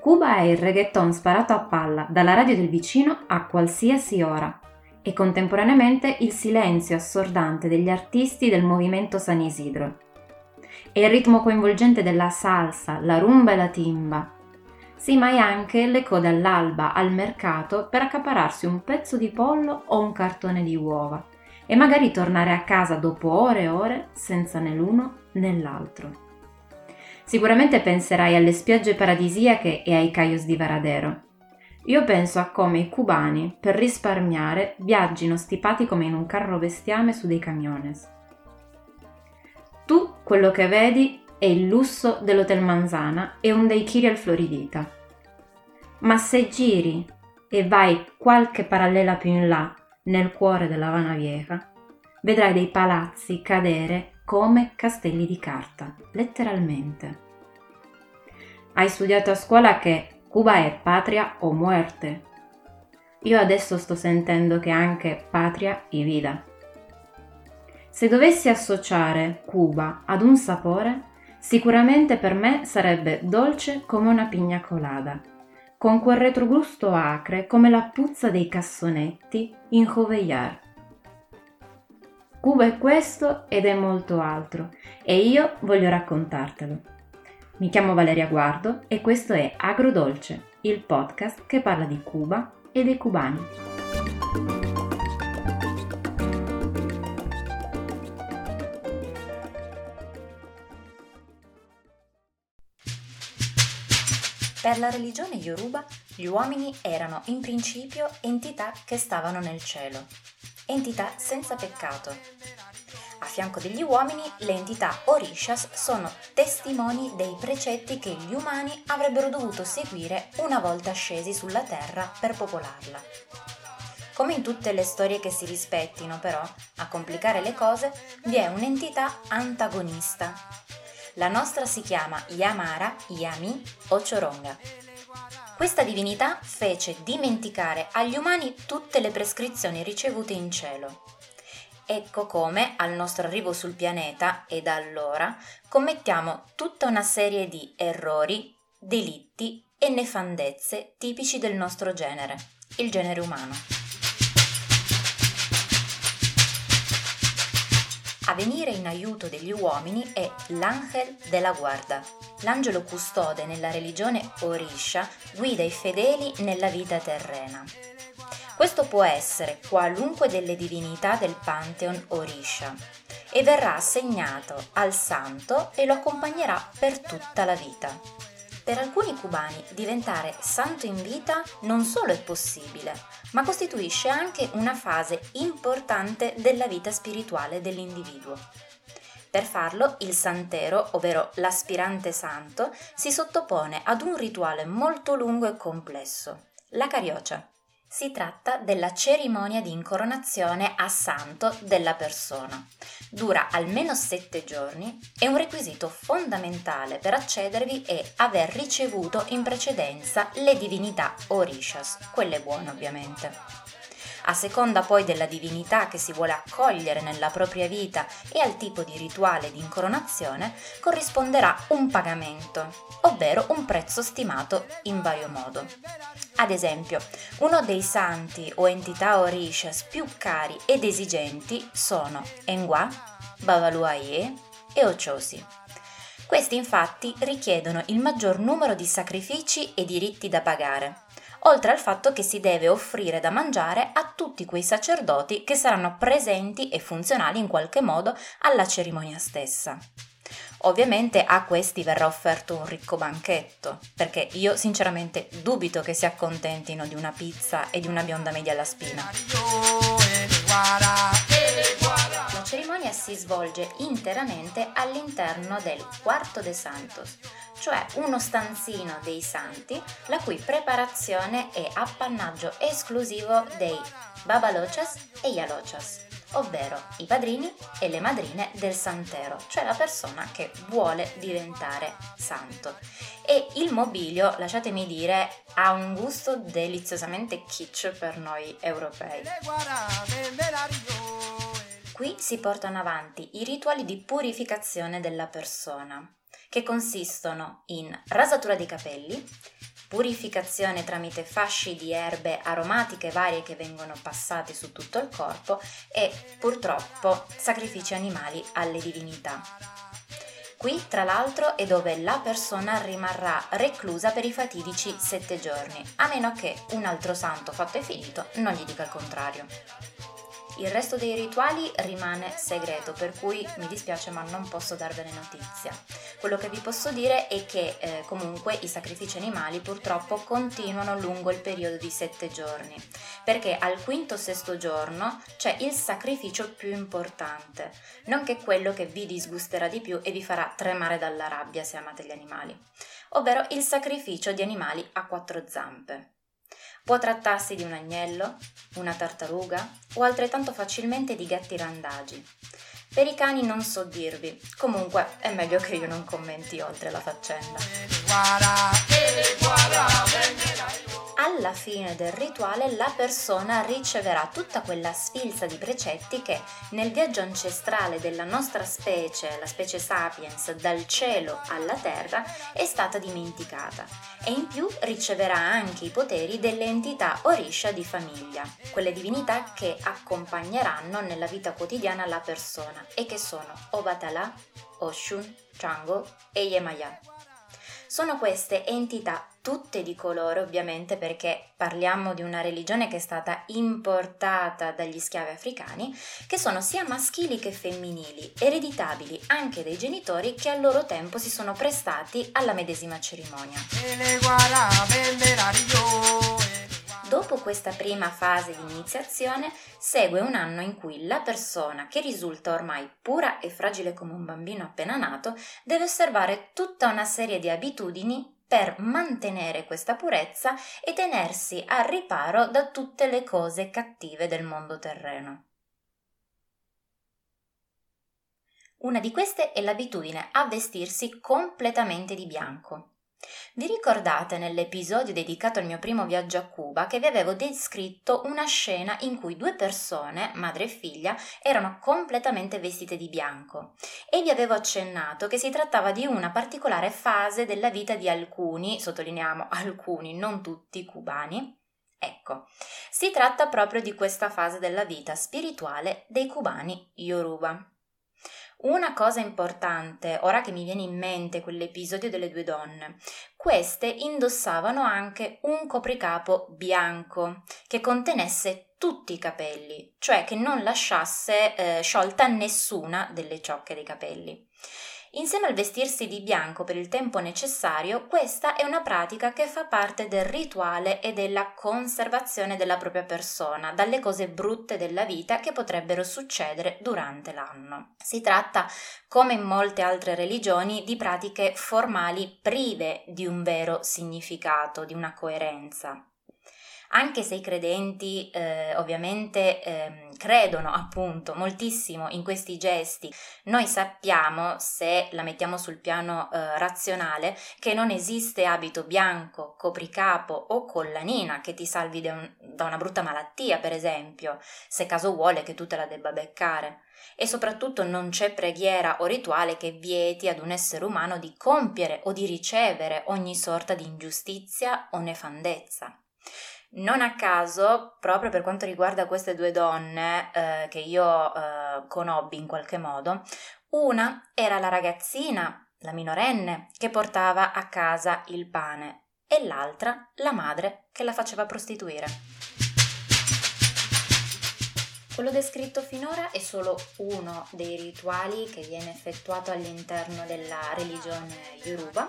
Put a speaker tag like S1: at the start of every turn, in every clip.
S1: Cuba è il reggaeton sparato a palla dalla radio del vicino a qualsiasi ora e contemporaneamente il silenzio assordante degli artisti del movimento San Isidro. È il ritmo coinvolgente della salsa, la rumba e la timba. Sì, ma è anche le code all'alba al mercato per accapararsi un pezzo di pollo o un cartone di uova e magari tornare a casa dopo ore e ore senza né l'uno né l'altro. Sicuramente penserai alle spiagge paradisiache e ai cayos di Varadero. Io penso a come i cubani, per risparmiare, viaggino stipati come in un carro bestiame su dei camiones. Tu quello che vedi è il lusso dell'Hotel Manzana e un daiquiri al Floridita. Ma se giri e vai qualche parallela più in là, nel cuore della Havana Vieja, vedrai dei palazzi cadere come castelli di carta, letteralmente. Hai studiato a scuola che Cuba è patria o muerte. Io adesso sto sentendo che anche patria e vida. Se dovessi associare Cuba ad un sapore, sicuramente per me sarebbe dolce come una pigna colada, con quel retrogusto acre come la puzza dei cassonetti in Joveillar. Cuba è questo ed è molto altro e io voglio raccontartelo. Mi chiamo Valeria Guardo e questo è Agrodolce, il podcast che parla di Cuba e dei cubani.
S2: Per la religione Yoruba gli uomini erano in principio entità che stavano nel cielo, entità senza peccato. Fianco degli uomini le entità Orishas sono testimoni dei precetti che gli umani avrebbero dovuto seguire una volta scesi sulla terra per popolarla. Come in tutte le storie che si rispettino, però, a complicare le cose, vi è un'entità antagonista, la nostra si chiama Yamara, Yami o Choronga. Questa divinità fece dimenticare agli umani tutte le prescrizioni ricevute in cielo. Ecco come, al nostro arrivo sul pianeta e da allora, commettiamo tutta una serie di errori, delitti e nefandezze tipici del nostro genere, il genere umano. A venire in aiuto degli uomini è l'Angel della Guarda. L'angelo custode nella religione Orisha guida i fedeli nella vita terrena. Questo può essere qualunque delle divinità del Pantheon Orisha e verrà assegnato al santo e lo accompagnerà per tutta la vita. Per alcuni cubani diventare santo in vita non solo è possibile, ma costituisce anche una fase importante della vita spirituale dell'individuo. Per farlo, il santero, ovvero l'aspirante santo, si sottopone ad un rituale molto lungo e complesso, la cariocia. Si tratta della cerimonia di incoronazione a santo della persona. Dura almeno sette giorni e un requisito fondamentale per accedervi è aver ricevuto in precedenza le divinità orishas, quelle buone ovviamente. A seconda poi della divinità che si vuole accogliere nella propria vita e al tipo di rituale di incoronazione, corrisponderà un pagamento, ovvero un prezzo stimato in vario modo. Ad esempio, uno dei santi o entità orishas più cari ed esigenti sono Engwa, Babaluaye e Ochosi. Questi infatti richiedono il maggior numero di sacrifici e diritti da pagare, oltre al fatto che si deve offrire da mangiare a tutti quei sacerdoti che saranno presenti e funzionali in qualche modo alla cerimonia stessa. Ovviamente a questi verrà offerto un ricco banchetto, perché io sinceramente dubito che si accontentino di una pizza e di una bionda media alla spina. La cerimonia si svolge interamente all'interno del Quarto de Santos, cioè uno stanzino dei santi la cui preparazione è appannaggio esclusivo dei babalochas e yalochas, ovvero i padrini e le madrine del santero, cioè la persona che vuole diventare santo. E il mobilio, lasciatemi dire, ha un gusto deliziosamente kitsch per noi europei. Qui si portano avanti i rituali di purificazione della persona, che consistono in rasatura dei capelli, purificazione tramite fasci di erbe aromatiche varie che vengono passate su tutto il corpo e purtroppo sacrifici animali alle divinità. Qui, tra l'altro, è dove la persona rimarrà reclusa per i fatidici sette giorni, a meno che un altro santo fatto e finito non gli dica il contrario. Il resto dei rituali rimane segreto, per cui mi dispiace ma non posso darvene notizia. Quello che vi posso dire è che eh, comunque i sacrifici animali purtroppo continuano lungo il periodo di sette giorni, perché al quinto o sesto giorno c'è il sacrificio più importante, nonché quello che vi disgusterà di più e vi farà tremare dalla rabbia se amate gli animali, ovvero il sacrificio di animali a quattro zampe. Può trattarsi di un agnello, una tartaruga o altrettanto facilmente di gatti randagi. Per i cani non so dirvi, comunque è meglio che io non commenti oltre la faccenda. Alla fine del rituale la persona riceverà tutta quella sfilza di precetti che nel viaggio ancestrale della nostra specie, la specie sapiens, dal cielo alla terra è stata dimenticata e in più riceverà anche i poteri delle entità Orisha di famiglia, quelle divinità che accompagneranno nella vita quotidiana la persona e che sono Obatala, Oshun, Chango e Yemaya. Sono queste entità tutte di colore ovviamente perché parliamo di una religione che è stata importata dagli schiavi africani, che sono sia maschili che femminili, ereditabili anche dai genitori che al loro tempo si sono prestati alla medesima cerimonia. Dopo questa prima fase di iniziazione segue un anno in cui la persona, che risulta ormai pura e fragile come un bambino appena nato, deve osservare tutta una serie di abitudini per mantenere questa purezza e tenersi al riparo da tutte le cose cattive del mondo terreno. Una di queste è l'abitudine a vestirsi completamente di bianco. Vi ricordate nell'episodio dedicato al mio primo viaggio a Cuba che vi avevo descritto una scena in cui due persone, madre e figlia, erano completamente vestite di bianco e vi avevo accennato che si trattava di una particolare fase della vita di alcuni, sottolineiamo alcuni, non tutti cubani, Ecco, si tratta proprio di questa fase della vita spirituale dei cubani Yoruba. Una cosa importante, ora che mi viene in mente quell'episodio delle due donne, queste indossavano anche un copricapo bianco che contenesse tutti i capelli, cioè che non lasciasse eh, sciolta nessuna delle ciocche dei capelli. Insieme al vestirsi di bianco per il tempo necessario, questa è una pratica che fa parte del rituale e della conservazione della propria persona dalle cose brutte della vita che potrebbero succedere durante l'anno. Si tratta, come in molte altre religioni, di pratiche formali prive di un vero significato, di una coerenza anche se i credenti eh, ovviamente eh, credono appunto moltissimo in questi gesti, noi sappiamo, se la mettiamo sul piano eh, razionale, che non esiste abito bianco, copricapo o collanina che ti salvi da, un, da una brutta malattia, per esempio, se caso vuole che tu te la debba beccare e soprattutto non c'è preghiera o rituale che vieti ad un essere umano di compiere o di ricevere ogni sorta di ingiustizia o nefandezza. Non a caso, proprio per quanto riguarda queste due donne eh, che io eh, conobbi in qualche modo, una era la ragazzina, la minorenne, che portava a casa il pane e l'altra la madre che la faceva prostituire. Quello descritto finora è solo uno dei rituali che viene effettuato all'interno della religione Yoruba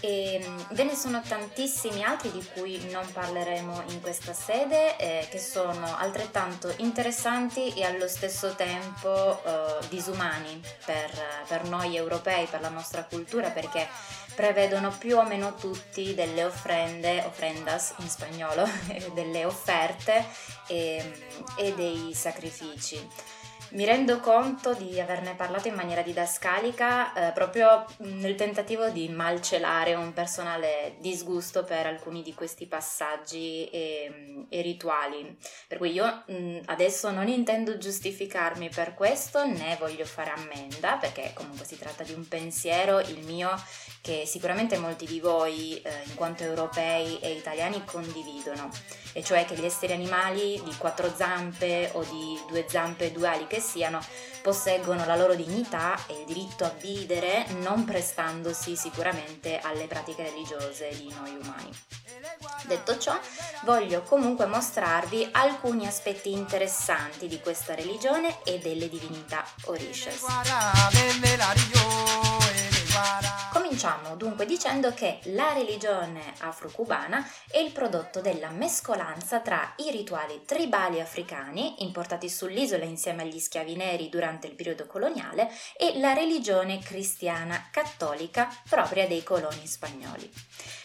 S2: e mm, ve ne sono tantissimi altri di cui non parleremo in questa sede, eh, che sono altrettanto interessanti e allo stesso tempo eh, disumani per, per noi europei, per la nostra cultura, perché prevedono più o meno tutti delle offrende, offrendas in spagnolo, delle offerte e, e dei sacrifici. Mi rendo conto di averne parlato in maniera didascalica eh, proprio nel tentativo di malcelare un personale disgusto per alcuni di questi passaggi e, e rituali. Per cui io mh, adesso non intendo giustificarmi per questo né voglio fare ammenda perché comunque si tratta di un pensiero, il mio, che sicuramente molti di voi, eh, in quanto europei e italiani, condividono, e cioè che gli esseri animali di quattro zampe o di due zampe e due ali che siano posseggono la loro dignità e il diritto a vivere non prestandosi sicuramente alle pratiche religiose di noi umani. Detto ciò, voglio comunque mostrarvi alcuni aspetti interessanti di questa religione e delle divinità Orishas. Cominciamo dunque dicendo che la religione afro-cubana è il prodotto della mescolanza tra i rituali tribali africani, importati sull'isola insieme agli schiavi neri durante il periodo coloniale, e la religione cristiana cattolica propria dei coloni spagnoli.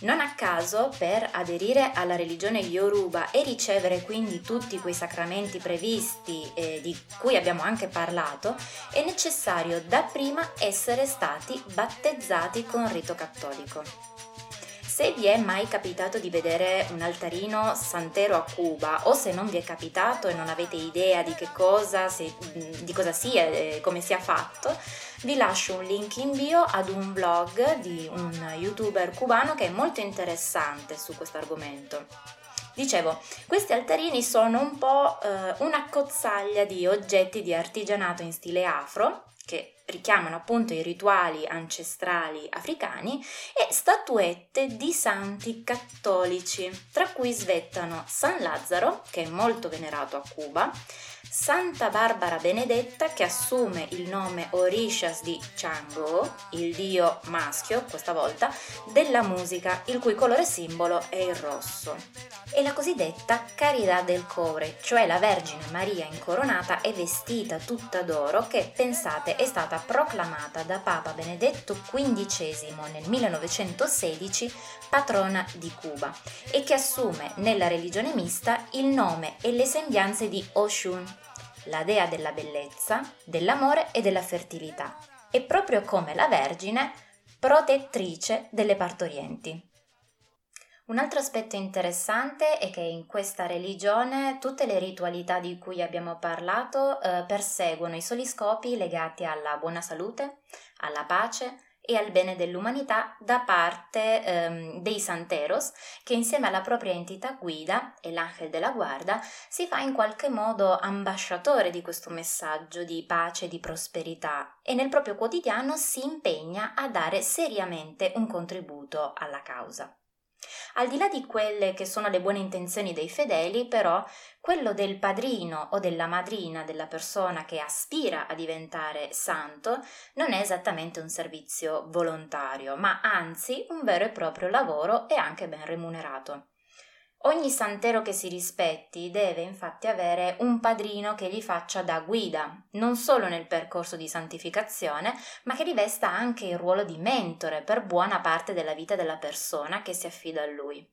S2: Non a caso, per aderire alla religione Yoruba e ricevere quindi tutti quei sacramenti previsti eh, di cui abbiamo anche parlato, è necessario dapprima essere stati battezzati con rito cattolico. Se vi è mai capitato di vedere un altarino santero a Cuba o se non vi è capitato e non avete idea di che cosa, se, di cosa sia e come sia fatto, vi lascio un link in bio ad un blog di un youtuber cubano che è molto interessante su questo argomento. Dicevo, questi altarini sono un po' eh, una cozzaglia di oggetti di artigianato in stile afro che richiamano appunto i rituali ancestrali africani e statuette di santi cattolici, tra cui svettano San Lazzaro, che è molto venerato a Cuba, Santa Barbara Benedetta che assume il nome Orishas di Chango, il dio maschio questa volta, della musica, il cui colore simbolo è il rosso. E la cosiddetta Carità del Core, cioè la Vergine Maria incoronata e vestita tutta d'oro che, pensate, è stata proclamata da Papa Benedetto XV nel 1916 patrona di Cuba e che assume nella religione mista il nome e le sembianze di Oshun, la dea della bellezza, dell'amore e della fertilità, e proprio come la Vergine, protettrice delle partorienti. Un altro aspetto interessante è che in questa religione tutte le ritualità di cui abbiamo parlato eh, perseguono i soli scopi legati alla buona salute, alla pace, e al bene dell'umanità da parte ehm, dei Santeros, che insieme alla propria entità guida e l'Angel della Guarda si fa in qualche modo ambasciatore di questo messaggio di pace e di prosperità e nel proprio quotidiano si impegna a dare seriamente un contributo alla causa. Al di là di quelle che sono le buone intenzioni dei fedeli, però, quello del padrino o della madrina della persona che aspira a diventare santo non è esattamente un servizio volontario, ma anzi un vero e proprio lavoro e anche ben remunerato. Ogni santero che si rispetti deve infatti avere un padrino che gli faccia da guida, non solo nel percorso di santificazione, ma che rivesta anche il ruolo di mentore per buona parte della vita della persona che si affida a lui.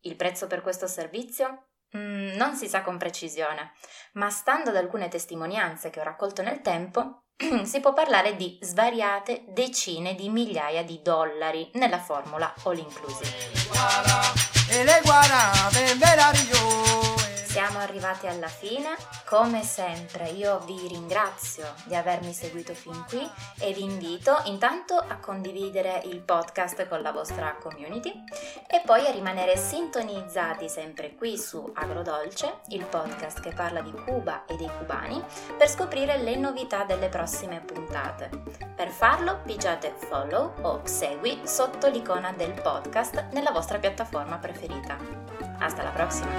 S2: Il prezzo per questo servizio? Mm, non si sa con precisione, ma stando ad alcune testimonianze che ho raccolto nel tempo, si può parlare di svariate decine di migliaia di dollari nella formula all inclusive e le guarate meravigliose. Siamo arrivati alla fine, come sempre io vi ringrazio di avermi seguito fin qui e vi invito intanto a condividere il podcast con la vostra community e poi a rimanere sintonizzati sempre qui su Agrodolce, il podcast che parla di Cuba e dei cubani, per scoprire le novità delle prossime puntate. Per farlo pigiate follow o segui sotto l'icona del podcast nella vostra piattaforma preferita. Hasta la próxima.